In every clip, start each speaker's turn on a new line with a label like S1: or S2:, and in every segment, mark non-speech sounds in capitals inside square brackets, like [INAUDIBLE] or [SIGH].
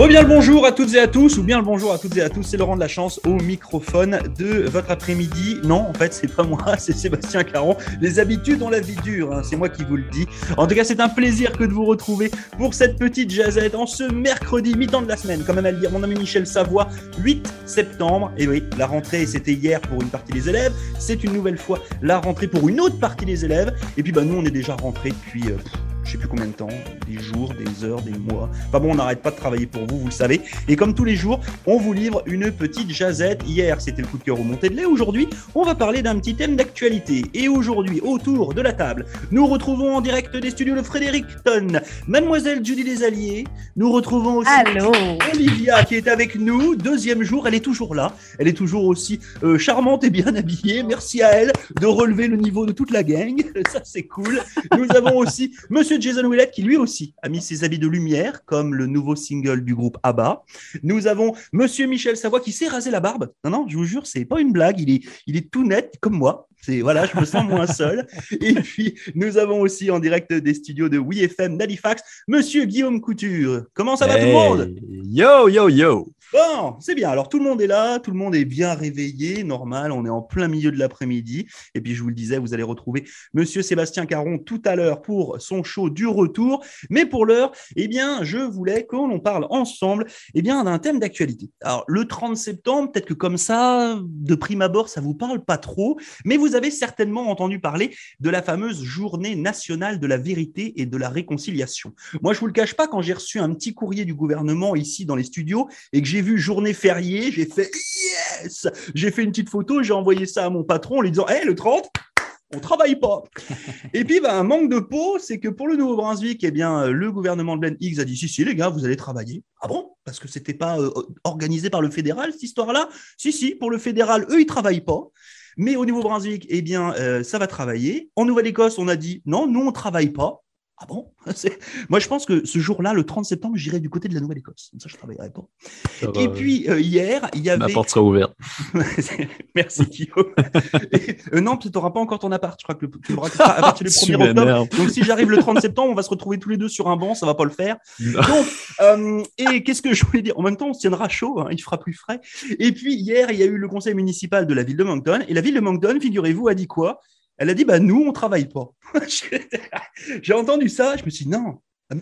S1: Reviens le bonjour à toutes et à tous, ou bien le bonjour à toutes et à tous, c'est Laurent de la Chance au microphone de votre après-midi. Non, en fait, c'est pas moi, [LAUGHS] c'est Sébastien Caron. Les habitudes ont la vie dure, hein, c'est moi qui vous le dis. En tout cas, c'est un plaisir que de vous retrouver pour cette petite jazette en ce mercredi, mi-temps de la semaine, quand même à le dire. Mon ami Michel Savoie, 8 septembre. Et oui, la rentrée, c'était hier pour une partie des élèves. C'est une nouvelle fois la rentrée pour une autre partie des élèves. Et puis, bah, nous, on est déjà rentrés depuis. Euh, je sais plus combien de temps, des jours, des heures, des mois. Enfin bon, on n'arrête pas de travailler pour vous, vous le savez. Et comme tous les jours, on vous livre une petite jazette. Hier, c'était le coup de cœur au montée de lait. Aujourd'hui, on va parler d'un petit thème d'actualité. Et aujourd'hui, autour de la table, nous retrouvons en direct des studios de Fredericton, Mademoiselle Judy Desalliés. Nous retrouvons aussi Olivia qui est avec nous. Deuxième jour, elle est toujours là. Elle est toujours aussi euh, charmante et bien habillée. Merci à elle de relever le niveau de toute la gang. [LAUGHS] Ça, c'est cool. Nous avons aussi Monsieur Jason Willett qui lui aussi a mis ses habits de lumière, comme le nouveau single du groupe ABBA. Nous avons Monsieur Michel Savoie qui s'est rasé la barbe. Non, non, je vous jure, c'est pas une blague. Il est, il est tout net comme moi. C'est voilà, je me sens moins [LAUGHS] seul. Et puis nous avons aussi en direct des studios de WeFM d'Halifax, Monsieur Guillaume Couture. Comment ça va tout le monde?
S2: Yo yo yo.
S1: Bon, c'est bien. Alors tout le monde est là, tout le monde est bien réveillé, normal. On est en plein milieu de l'après-midi. Et puis je vous le disais, vous allez retrouver Monsieur Sébastien Caron tout à l'heure pour son show du retour. Mais pour l'heure, eh bien, je voulais qu'on parle ensemble, eh bien, d'un thème d'actualité. Alors le 30 septembre, peut-être que comme ça, de prime abord, ça vous parle pas trop, mais vous avez certainement entendu parler de la fameuse Journée nationale de la vérité et de la réconciliation. Moi, je vous le cache pas, quand j'ai reçu un petit courrier du gouvernement ici dans les studios et que j'ai vu journée fériée, j'ai fait yes J'ai fait une petite photo, j'ai envoyé ça à mon patron en lui disant Hé, le 30, on travaille pas. Et puis, ben, un manque de peau, c'est que pour le Nouveau-Brunswick, eh bien, le gouvernement de Ben Higgs a dit si, si, les gars, vous allez travailler. Ah bon? Parce que c'était pas euh, organisé par le fédéral, cette histoire-là? Si, si, pour le fédéral, eux, ils travaillent pas. Mais au Nouveau-Brunswick, eh bien, euh, ça va travailler. En Nouvelle-Écosse, on a dit non, nous, on travaille pas. Ah bon? [LAUGHS] Moi, je pense que ce jour-là, le 30 septembre, j'irai du côté de la Nouvelle-Écosse. Ça, je ne travaillerai pas. Et puis, euh, hier, il y avait.
S2: Ma porte sera ouverte. [LAUGHS]
S1: Merci, Guillaume. [LAUGHS] Euh, non, tu n'auras pas encore ton appart. Je crois que tu auras à partir du 1er octobre. Donc, si j'arrive le 30 septembre, on va se retrouver tous les deux sur un banc. Ça ne va pas le faire. Donc, euh, et qu'est-ce que je voulais dire? En même temps, on se tiendra chaud. Hein, il fera plus frais. Et puis, hier, il y a eu le conseil municipal de la ville de Moncton. Et la ville de Moncton, figurez-vous, a dit quoi? Elle a dit, bah, nous, on travaille pas. [LAUGHS] J'ai entendu ça, je me suis dit, non,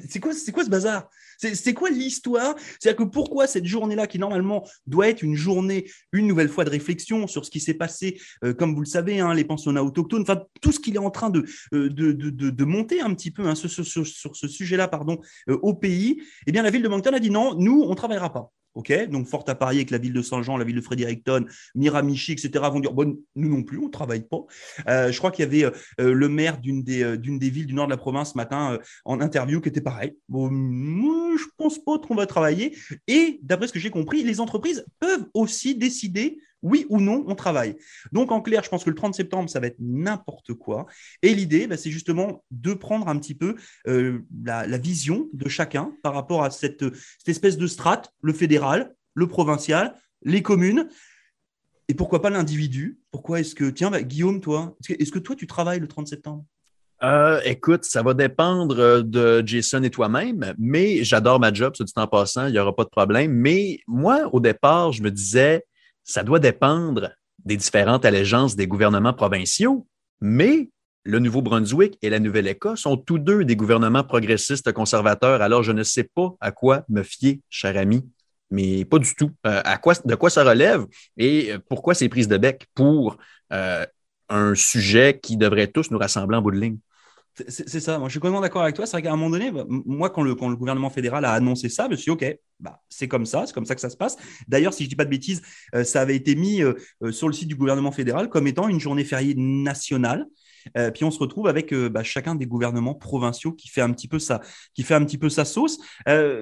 S1: c'est quoi, quoi ce bazar? C'est quoi l'histoire? C'est-à-dire que pourquoi cette journée-là, qui normalement doit être une journée, une nouvelle fois de réflexion sur ce qui s'est passé, euh, comme vous le savez, hein, les pensionnats autochtones, enfin tout ce qu'il est en train de, euh, monter un petit peu hein, sur, ce sujet-là, pardon, euh, au pays, eh bien la ville de Moncton a dit non, nous, on travaillera pas. Donc fort à parier que la ville de Saint-Jean, la ville de Fredericton, Miramichi, etc. vont dire bon, nous non plus, on travaille pas. Euh, je crois qu'il y avait euh, le maire d'une des, euh, d'une des villes du nord de la province ce matin en interview qui était pareil. Bon, je pense pas qu'on va travailler. Et d'après ce que j'ai compris, les entreprises peuvent aussi décider oui ou non, on travaille. Donc, en clair, je pense que le 30 septembre, ça va être n'importe quoi. Et l'idée, bah, c'est justement de prendre un petit peu euh, la, vision de chacun par rapport à cette, espèce de strate, le fédéral, le provincial, les communes, et pourquoi pas l'individu? Pourquoi est-ce que, tiens, bah, Guillaume, toi, est-ce que, toi, tu travailles le 30 septembre?
S2: Euh, écoute, ça va dépendre de Jason et toi-même, mais j'adore ma job, ça dit en passant, il n'y aura pas de problème. Mais moi, au départ, je me disais, ça doit dépendre des différentes allégeances des gouvernements provinciaux, mais le Nouveau-Brunswick et la Nouvelle-Écosse sont tous deux des gouvernements progressistes conservateurs, alors je ne sais pas à quoi me fier, cher ami, mais pas du tout. Euh, de quoi ça relève et pourquoi ces prises de bec pour euh, un sujet qui devrait tous nous rassembler en bout de ligne?
S1: C'est ça, je suis complètement d'accord avec toi. C'est vrai qu'à un moment donné, bah, moi quand le, quand le, gouvernement fédéral a annoncé ça, je me suis dit, OK, bah, c'est comme ça, c'est comme ça que ça se passe. D'ailleurs, si je ne dis pas de bêtises, euh, ça avait été mis euh, euh, sur le site du gouvernement fédéral comme étant une journée fériée nationale. puis on se retrouve avec bah, chacun des gouvernements provinciaux qui fait un petit peu qui fait un petit peu sa sauce.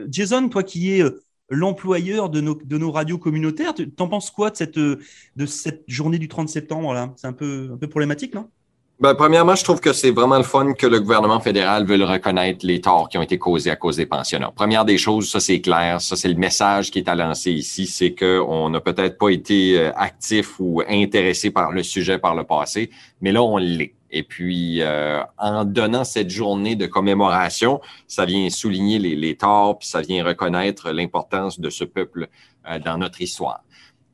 S1: Jason, toi qui es l'employeur de nos, de nos radios communautaires, t'en penses quoi de cette, de cette journée du 30 septembre C'est un peu, un peu problématique, non?
S3: Ben, premièrement, je trouve que c'est vraiment le fun que le gouvernement fédéral veut reconnaître les torts qui ont été causés à cause des pensionnats. Première des choses, ça c'est clair, ça c'est le message qui est à lancer ici, c'est qu'on n'a peut-être pas été euh, actif ou intéressé par le sujet par le passé, mais là on l'est. Et puis, euh, en donnant cette journée de commémoration, ça vient souligner les, les torts, puis ça vient reconnaître l'importance de ce peuple euh, dans notre histoire.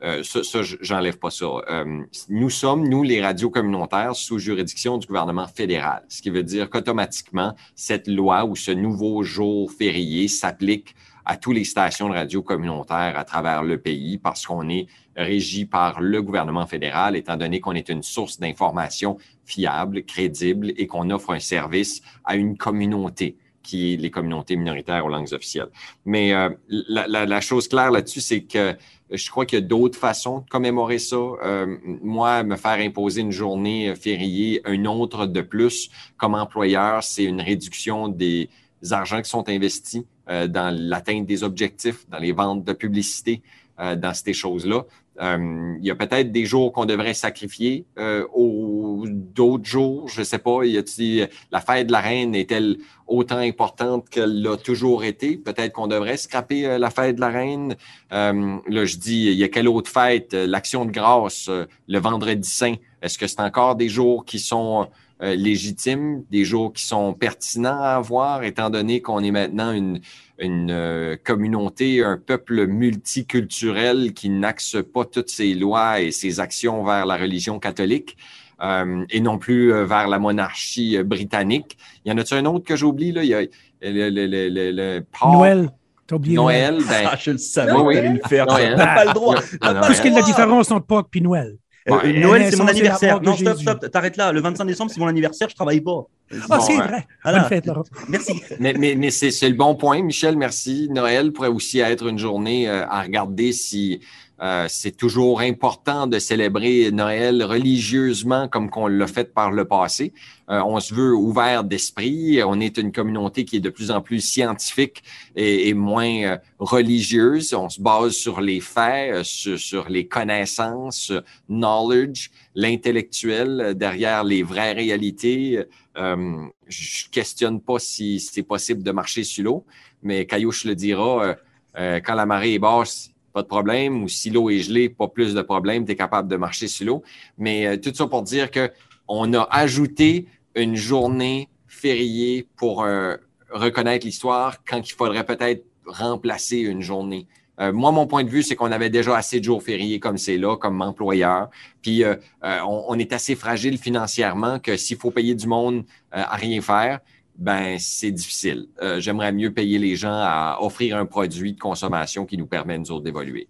S3: Euh, ça, ça j'enlève pas ça. Euh, nous sommes, nous, les radios communautaires, sous juridiction du gouvernement fédéral, ce qui veut dire qu'automatiquement, cette loi ou ce nouveau jour férié s'applique à toutes les stations de radio communautaires à travers le pays parce qu'on est régi par le gouvernement fédéral, étant donné qu'on est une source d'information fiable, crédible et qu'on offre un service à une communauté qui est les communautés minoritaires aux langues officielles. Mais euh, la, la, la, chose claire là-dessus, c'est que je crois qu'il y a d'autres façons de commémorer ça. Euh, moi, me faire imposer une journée fériée, un autre de plus comme employeur, c'est une réduction des argents qui sont investis euh, dans l'atteinte des objectifs, dans les ventes de publicité, euh, dans ces choses-là. Euh, il y a peut-être des jours qu'on devrait sacrifier euh, ou d'autres jours, je ne sais pas. Y a la fête de la reine est-elle autant importante qu'elle l'a toujours été? Peut-être qu'on devrait scraper euh, la fête de la reine. Euh, là, je dis, il y a quelle autre fête? L'action de grâce, le vendredi saint. Est-ce que c'est encore des jours qui sont légitimes, des jours qui sont pertinents à avoir, étant donné qu'on est maintenant une, une euh, communauté, un peuple multiculturel qui n'axe pas toutes ses lois et ses actions vers la religion catholique. Euh, et non plus euh, vers la monarchie britannique. Il y en a-tu un autre que j'oublie? Là? Il y a le, le, le, le
S4: Noël.
S3: T'as oublié Noël? Ben... [LAUGHS]
S1: Ah, je le savais, oui, oui. le faire. T'as pas le droit.
S4: Qu'est-ce qu'il y a de la différence entre Pâques et Noël?
S1: Euh, Noël, c'est mon anniversaire. Non, stop, stop, t'arrêtes là. Le 25 décembre, c'est mon anniversaire, je travaille pas.
S4: Ah, c'est vrai. Voilà. Bonne fête, Laurent.
S1: Merci.
S3: Mais, mais, mais c'est le bon point, Michel, merci. Noël pourrait aussi être une journée euh, à regarder si euh, c'est toujours important de célébrer Noël religieusement comme qu'on l'a fait par le passé. Euh, on se veut ouvert d'esprit. On est une communauté qui est de plus en plus scientifique et, et moins euh, religieuse. On se base sur les faits, euh, sur, sur, les connaissances, knowledge, l'intellectuel derrière les vraies réalités. Je questionne pas si c'est possible de marcher sur l'eau, mais Caillouche le dira, quand la marée est basse, pas de problème, ou si l'eau est gelée, pas plus de problème, tu es capable de marcher sur l'eau. Mais euh, tout ça pour dire que on a ajouté une journée fériée pour euh, reconnaître l'histoire quand il faudrait peut-être remplacer une journée. Euh, moi, mon point de vue, c'est qu'on avait déjà assez de jours fériés comme c'est là, comme employeur. Puis on, est assez fragile financièrement que s'il faut payer du monde à rien faire, ben c'est difficile. Euh, J'aimerais mieux payer les gens à offrir un produit de consommation qui nous permet, nous autres, d'évoluer.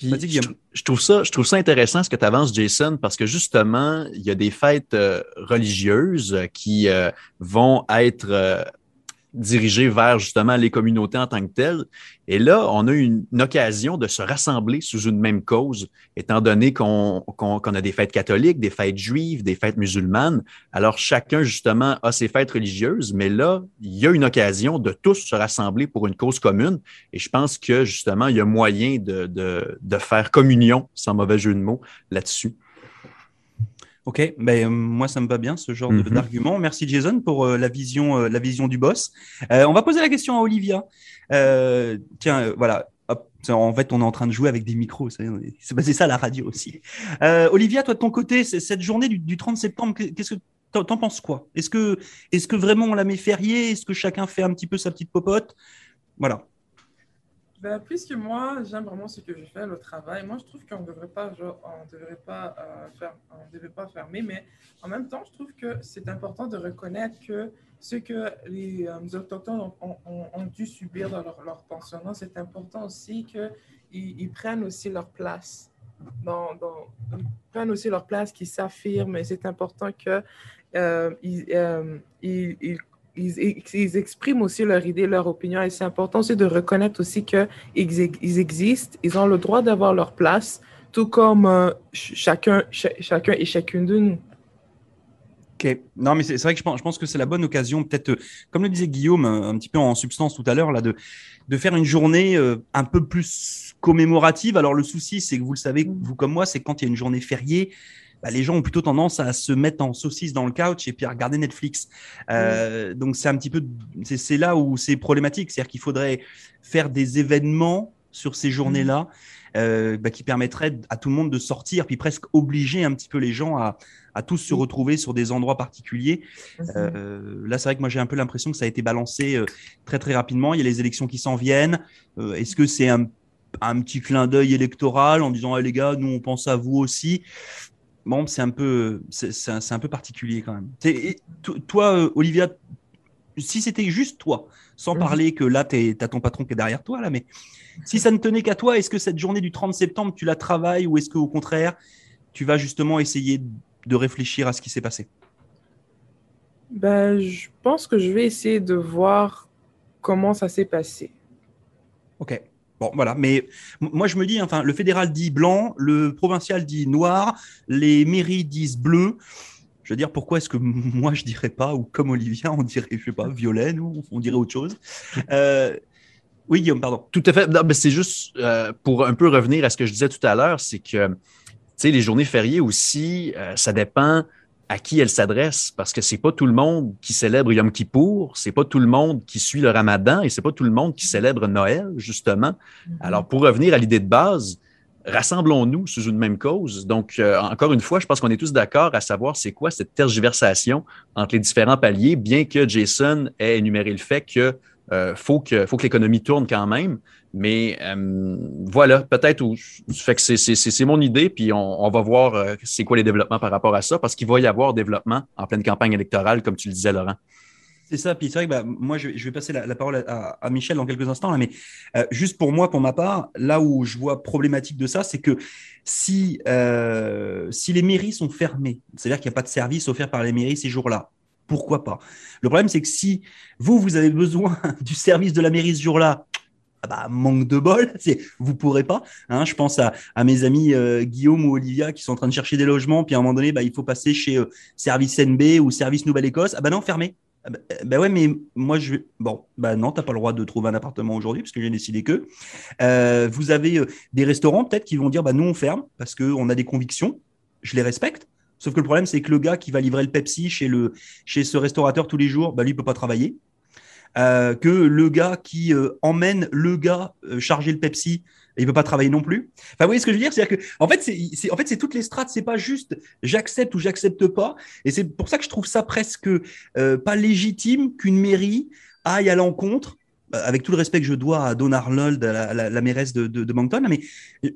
S2: Je, je, trouve ça, je trouve ça intéressant ce que tu avances, Jason, parce que justement, il y a des fêtes euh, religieuses qui euh, vont être dirigé vers justement les communautés en tant que telles. Et là, on a une, occasion de se rassembler sous une même cause, étant donné qu'on qu qu a des fêtes catholiques, des fêtes juives, des fêtes musulmanes. Alors, chacun, justement, a ses fêtes religieuses, mais là, il y a une occasion de tous se rassembler pour une cause commune. Et je pense que, justement, il y a moyen de, de, de faire communion, sans mauvais jeu de mots, là-dessus.
S1: Ok, ben, euh, moi ça me va bien ce genre mm -hmm. d'argument. Merci Jason pour euh, la vision, euh, la vision du boss. Euh, on va poser la question à Olivia. Tiens, voilà. Hop, en fait, on est en train de jouer avec des micros. C'est ça la radio aussi. Olivia, toi de ton côté, cette journée du, du 30 septembre, qu'est-ce que t'en penses quoi? Est-ce que, est -ce que vraiment on la met fériée? Est-ce que chacun fait un petit peu sa petite popote? Voilà.
S5: Ben, puisque moi, j'aime vraiment ce que je fais, le travail, moi, je trouve qu'on ne devrait pas, genre, on devrait pas, euh, faire, on devait pas fermer, mais en même temps, je trouve que c'est important de reconnaître que ce que les, euh, Autochtones ont, ont, dû subir dans leur, leur pensionnat, c'est important aussi qu'ils ils prennent aussi leur place. Dans, ils prennent aussi leur place, qu'ils s'affirment, et c'est important qu'ils euh, ils, euh, ils expriment aussi leur idée, leur opinion. Et c'est important aussi de reconnaître aussi qu'ils ils existent, ils ont le droit d'avoir leur place, tout comme euh, chacun, ch chacun et chacune de nous.
S1: Ok, non, mais c'est vrai que je pense, je pense que c'est la bonne occasion, peut-être, comme le disait Guillaume, un, un, petit peu en substance tout à l'heure, là, de, de faire une journée euh, un peu plus commémorative. Alors, le souci, c'est que vous le savez, vous comme moi, c'est quand il y a une journée fériée, bah, les gens ont plutôt tendance à se mettre en saucisse dans le couch et puis à regarder Netflix. Euh, mmh. Donc c'est un petit peu, c'est là où c'est problématique, c'est-à-dire qu'il faudrait faire des événements sur ces journées-là. Euh, bah, qui permettraient à tout le monde de sortir, puis presque obliger un petit peu les gens à, à tous se retrouver sur des endroits particuliers. Mhm. là, c'est vrai que moi, j'ai un peu l'impression que ça a été balancé très, très rapidement. Il y a les élections qui s'en viennent. Est-ce que c'est un, petit clin d'œil électoral en disant, les gars, nous, on pense à vous aussi? Bon, c'est un peu, c'est un, peu particulier quand même. toi, Olivia, si c'était juste toi, sans parler que là, tu as ton patron qui est derrière toi, là, mais si ça ne tenait qu'à toi, est-ce que cette journée du 30 septembre, tu la travailles ou est-ce qu'au contraire, tu vas justement essayer de réfléchir à ce qui s'est passé?
S5: Ben, Je pense que je vais essayer de voir comment ça s'est passé.
S1: Ok. Bon, voilà. Mais moi, je me dis, enfin, le fédéral dit blanc, le provincial dit noir, les mairies disent bleu. Je veux dire, pourquoi est-ce que moi je dirais pas, ou comme Olivia, on dirait, je sais pas, violet, ou on dirait autre chose? Euh, Oui, Guillaume, pardon.
S2: Tout à fait. C'est juste euh, pour un peu revenir à ce que je disais tout à l'heure, c'est que, tu sais, les journées fériées aussi, euh, ça dépend à qui elles s'adressent, parce que c'est pas tout le monde qui célèbre Yom Kippour, c'est pas tout le monde qui suit le Ramadan, et c'est pas tout le monde qui célèbre Noël, justement. Mm-hmm. Alors, pour revenir à l'idée de base, rassemblons-nous sous une même cause. Donc, euh, encore une fois, je pense qu'on est tous d'accord à savoir c'est quoi cette tergiversation entre les différents paliers, bien que Jason ait énuméré le fait que euh, faut que faut que l'économie tourne quand même. Mais euh, voilà, peut-être fait que c'est mon idée, puis on, va voir c'est quoi les développements par rapport à ça, parce qu'il va y avoir développement en pleine campagne électorale, comme tu le disais, Laurent.
S1: C'est ça. Puis c'est vrai que bah, moi, je, vais passer la, parole à, Michel dans quelques instants. Mais euh, juste pour moi, pour ma part, là où je vois problématique de ça, c'est que si, euh, si les mairies sont fermées, c'est-à-dire qu'il n'y a pas de service offert par les mairies ces jours-là, pourquoi pas Le problème, c'est que si vous, vous avez besoin [LAUGHS] du service de la mairie ce jour-là, ah bah, manque de bol, [LAUGHS] c'est vous pourrez pas. Hein, je pense à, mes amis euh, Guillaume ou Olivia qui sont en train de chercher des logements, puis à un moment donné, bah, il faut passer chez Service NB ou Service Nouvelle-Écosse. Ah bah non, fermé. Ben ouais, mais moi je bon, bah non, t'as pas le droit de trouver un appartement aujourd'hui parce que j'ai décidé que. Euh, vous avez euh, des restaurants peut-être qui vont dire bah nous on ferme parce qu'on a des convictions, je les respecte. Sauf que le problème c'est que le gars qui va livrer le Pepsi chez le chez ce restaurateur tous les jours, bah lui il peut pas travailler. Euh, que le gars qui emmène le gars charger le Pepsi il peut pas travailler non plus. Enfin, vous voyez ce que je veux dire? C'est-à-dire que, en fait, c'est en fait, toutes les strates. C'est pas juste j'accepte ou j'accepte pas. Et c'est pour ça que je trouve ça presque euh, pas légitime qu'une mairie aille à l'encontre euh, avec tout le respect que je dois à Don Arnold, la, la, mairesse de, de, Moncton, mais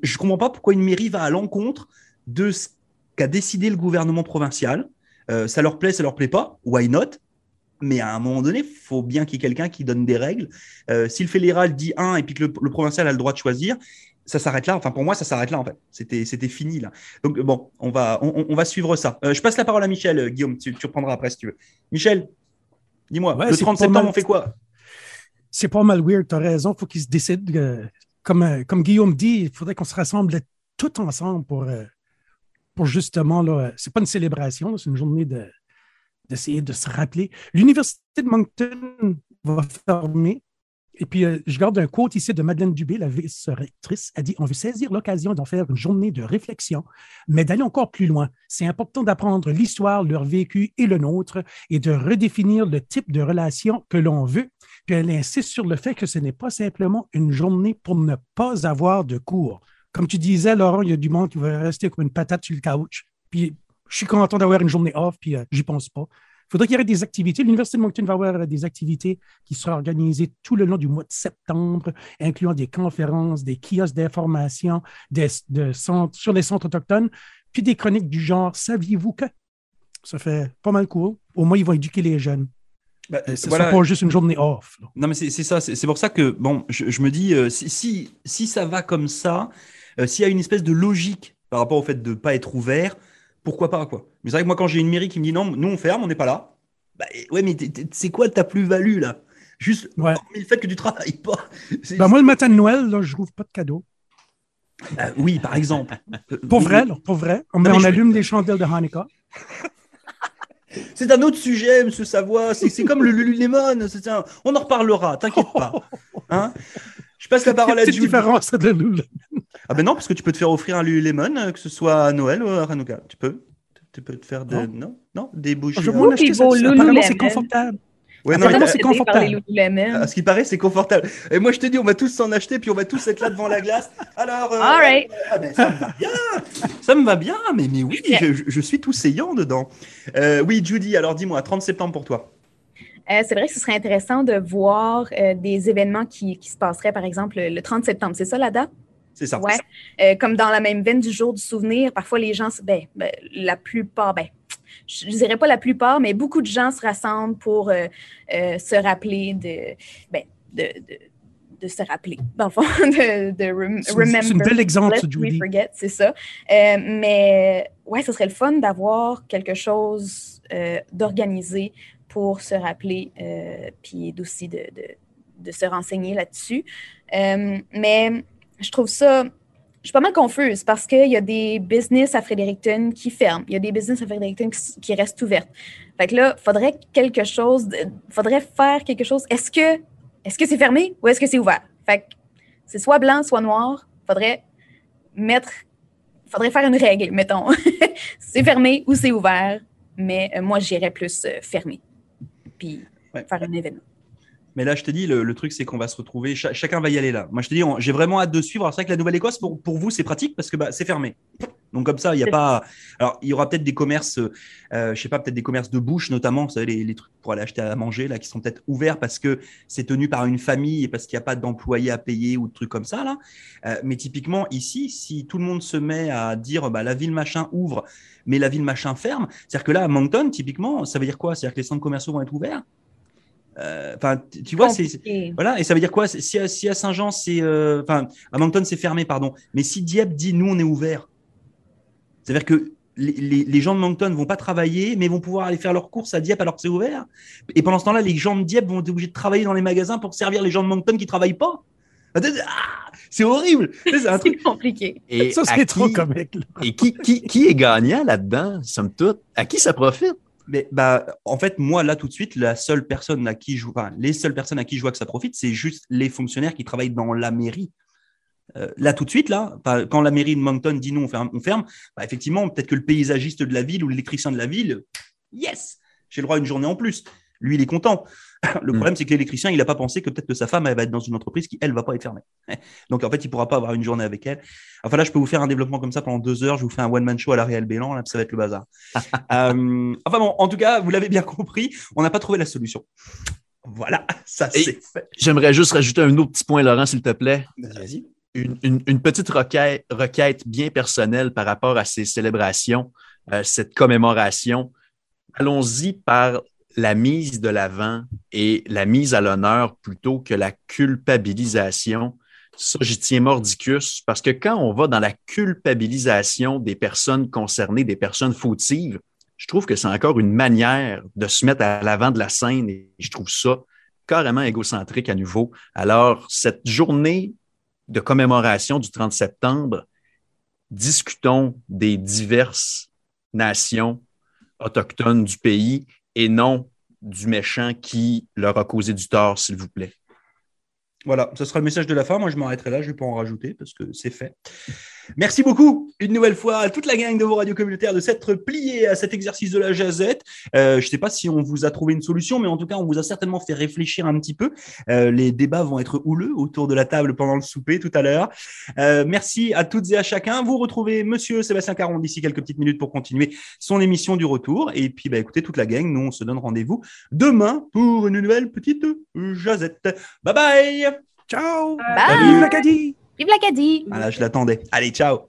S1: je comprends pas pourquoi une mairie va à l'encontre de ce qu'a décidé le gouvernement provincial. Euh, ça leur plaît, ça leur plaît pas, why not? Mais à un moment donné, il faut bien qu'il y ait quelqu'un qui donne des règles. Euh, si le fédéral dit un et puis que le, provincial a le droit de choisir, ça s'arrête là. Enfin, pour moi, ça s'arrête là, en fait. C'était, c'était fini, là. Donc, bon, on va, on, va suivre ça. Euh, je passe la parole à Michel, euh, Guillaume. Tu, reprendras après si tu veux. Michel, dis-moi, le 30 septembre, on fait quoi?
S4: C'est pas mal weird, tu as raison. Il faut qu'ils se décident. comme, comme Guillaume dit, il faudrait qu'on se rassemble tout ensemble pour, pour justement, là, c'est pas une célébration, c'est une journée de d'essayer de se rappeler. L'Université de Moncton va fermer. Et puis, euh, je garde un quote ici de Madeleine Dubé, la vice-rectrice. Elle dit On veut saisir l'occasion d'en faire une journée de réflexion, mais d'aller encore plus loin. C'est important d'apprendre l'histoire, leur vécu et le nôtre, et de redéfinir le type de relation que l'on veut. Puis, elle insiste sur le fait que ce n'est pas simplement une journée pour ne pas avoir de cours. Comme tu disais, Laurent, il y a du monde qui va rester comme une patate sur le couch. Puis, je suis content d'avoir une journée off, puis euh, j'y pense pas. Il faudrait qu'il y ait des activités. L'Université de Moncton va avoir des activités qui seront organisées tout le long du mois de septembre, incluant des conférences, des kiosques d'information de sur les centres autochtones, puis des chroniques du genre Saviez-vous que Ça fait pas mal court. Au moins, ils vont éduquer les jeunes. Euh, ce voilà. pas juste une journée off.
S1: Non, mais c'est ça. C'est pour ça que, bon, je, me dis, euh, si, si, ça va comme ça, s'il y a une espèce de logique par rapport au fait de ne pas être ouvert, pourquoi pas quoi. Mais c'est vrai que moi quand j'ai une mairie qui me dit non, nous on ferme, on n'est pas là. Bah, ouais, mais c'est quoi ta plus-value là? Juste le fait que tu travailles pas. [LAUGHS]
S4: Bah, moi le matin de Noël, là, je trouve pas de cadeaux.
S1: Bah, oui, par exemple.
S4: pour vrai, pour vrai. On, on allume des chandelles de Hanukkah. [LAUGHS]
S1: C'est un autre sujet, Monsieur Savoie. C'est comme le Lululemon. Un... On en reparlera, t'inquiète pas. [LAUGHS] Hein? Je passe la parole à Julie.
S4: différence de.
S1: Ah ben non, parce que tu peux te faire offrir un Lululemon, euh, que ce soit à Noël ou à Hanouka. Tu peux. Tu peux te faire de... Non, non, des bougies.
S4: Je veux acheter ça. Apparemment, c'est confortable.
S1: Ouais,
S4: non, c'est confortable.
S1: À ce qui paraît, c'est confortable. Et moi, je te dis, on va tous s'en acheter, puis on va tous être là devant la glace. Alors, euh,
S6: All right.
S1: ah, ben, ça me va bien. Ça me va bien, mais, mais oui, je, je suis tout saillant dedans. Euh, oui, Judy, alors dis-moi, 30 septembre pour toi.
S6: Euh, c'est vrai que ce serait intéressant de voir euh, des événements qui, qui, se passeraient, par exemple, le 30 septembre. C'est ça la date?
S1: C'est ça.
S6: Ouais. Euh, comme dans la même veine du jour du souvenir, parfois les gens, ben, ben la plupart, ben, je ne dirais pas la plupart, mais beaucoup de gens se rassemblent pour se rappeler de, ben, de, de, de, se rappeler, [LAUGHS] dans le fond, de, de rem remember.
S4: C'est un bel exemple,
S6: forget, c'est ça. Euh, mais ouais, ce serait le fun d'avoir quelque chose euh, d'organisé pour se rappeler, euh, puis aussi de, de, se renseigner là-dessus. mais je trouve ça je suis pas mal confuse parce qu'il y a des business à Fredericton qui ferment. Il y a des business à Fredericton qui, qui restent ouvertes. Fait que là, faudrait quelque chose, faudrait faire quelque chose. Est-ce que est-ce que c'est fermé ou est-ce que c'est ouvert? Fait que c'est soit blanc, soit noir. Faudrait mettre, faudrait faire une règle, mettons. [LAUGHS] c'est fermé ou c'est ouvert, mais euh, moi, j'irais plus euh, fermé. Puis ouais. faire un événement.
S1: Mais là, je te dis, le, le truc, c'est qu'on va se retrouver. Ch chacun va y aller là. Moi, je te dis, j'ai vraiment hâte de suivre. C'est vrai que la Nouvelle-Écosse, pour, pour vous, c'est pratique parce que bah, c'est fermé. Donc, comme ça, il n'y a pas. Alors, il y aura peut-être des commerces, euh, je sais pas, peut-être des commerces de bouche, notamment, vous savez, les, les, trucs pour aller acheter à manger, là, qui sont peut-être ouverts parce que c'est tenu par une famille et parce qu'il n'y a pas d'employés à payer ou de trucs comme ça, là. Euh, mais typiquement, ici, si tout le monde se met à dire, bah, la ville machin ouvre, mais la ville machin ferme, c'est-à-dire que là, à Moncton, typiquement, ça veut dire quoi? C'est-à-dire que les centres commerciaux vont être ouverts? Enfin, euh, tu vois, c'est voilà, et ça veut dire quoi? Si à, si à Saint-Jean, c'est enfin à Moncton, c'est fermé, pardon. Mais si Dieppe dit nous, on est ouvert, c'est-à-dire que les, les, les, gens de Moncton vont pas travailler, mais vont pouvoir aller faire leurs courses à Dieppe alors que c'est ouvert. Et pendant ce temps-là, les gens de Dieppe vont être obligés de travailler dans les magasins pour servir les gens de Moncton qui travaillent pas. Ah, c'est horrible. [LAUGHS] C'est un truc
S6: compliqué.
S4: Et ça, c'est trop comique.
S2: Et qui, qui, qui est gagnant là-dedans, somme toute? À qui ça profite?
S1: Mais bah, en fait, moi, là, tout de suite, la seule personne à qui je enfin, les seules personnes à qui je vois que ça profite, c'est juste les fonctionnaires qui travaillent dans la mairie. Euh, là, tout de suite, là, quand la mairie de Moncton dit non, on ferme, on ferme bah, effectivement, peut-être que le paysagiste de la ville ou l'électricien de la ville, yes, j'ai le droit à une journée en plus. Lui, il est content. [LAUGHS] Le mmh. problème, c'est que l'électricien, il n'a pas pensé que peut-être que sa femme, elle va être dans une entreprise qui, elle, va pas être fermée. [LAUGHS] Donc, en fait, il pourra pas avoir une journée avec elle. Enfin, là, je peux vous faire un développement comme ça pendant deux heures. Je vous fais un one-man show à la Réal Bélan. Là, ça va être le bazar. [LAUGHS] euh, enfin bon, en tout cas, vous l'avez bien compris, on n'a pas trouvé la solution. Voilà, ça c'est fait.
S2: J'aimerais juste rajouter un autre petit point, Laurent, s'il te plaît.
S1: Vas-y.
S2: Une, petite requête, requête bien personnelle par rapport à ces célébrations, euh, cette commémoration. Allons-y par la mise de l'avant et la mise à l'honneur plutôt que la culpabilisation. Ça, j'y tiens mordicus parce que quand on va dans la culpabilisation des personnes concernées, des personnes fautives, je trouve que c'est encore une manière de se mettre à l'avant de la scène et je trouve ça carrément égocentrique à nouveau. Alors, cette journée de commémoration du 30 septembre, discutons des diverses nations autochtones du pays et non du méchant qui leur a causé du tort, s'il vous plaît.
S1: Voilà, ce sera le message de la fin. Moi, je m'arrêterai là. Je ne vais pas en rajouter parce que c'est fait. Merci beaucoup une nouvelle fois à toute la gang de vos radios communautaires de s'être pliés à cet exercice de la jazette. Euh, je ne sais pas si on vous a trouvé une solution, mais en tout cas, on vous a certainement fait réfléchir un petit peu. Euh, les débats vont être houleux autour de la table pendant le souper tout à l'heure. Euh, merci à toutes et à chacun. Vous retrouvez Monsieur Sébastien Caron d'ici quelques petites minutes pour continuer son émission du retour. Et puis, bah, écoutez, toute la gang, nous, on se donne rendez-vous demain pour une nouvelle petite jazette. Bye bye
S4: Ciao
S6: Bye.
S4: L'Acadie
S6: Vive l'Acadie
S1: Voilà, je l'attendais. Allez, ciao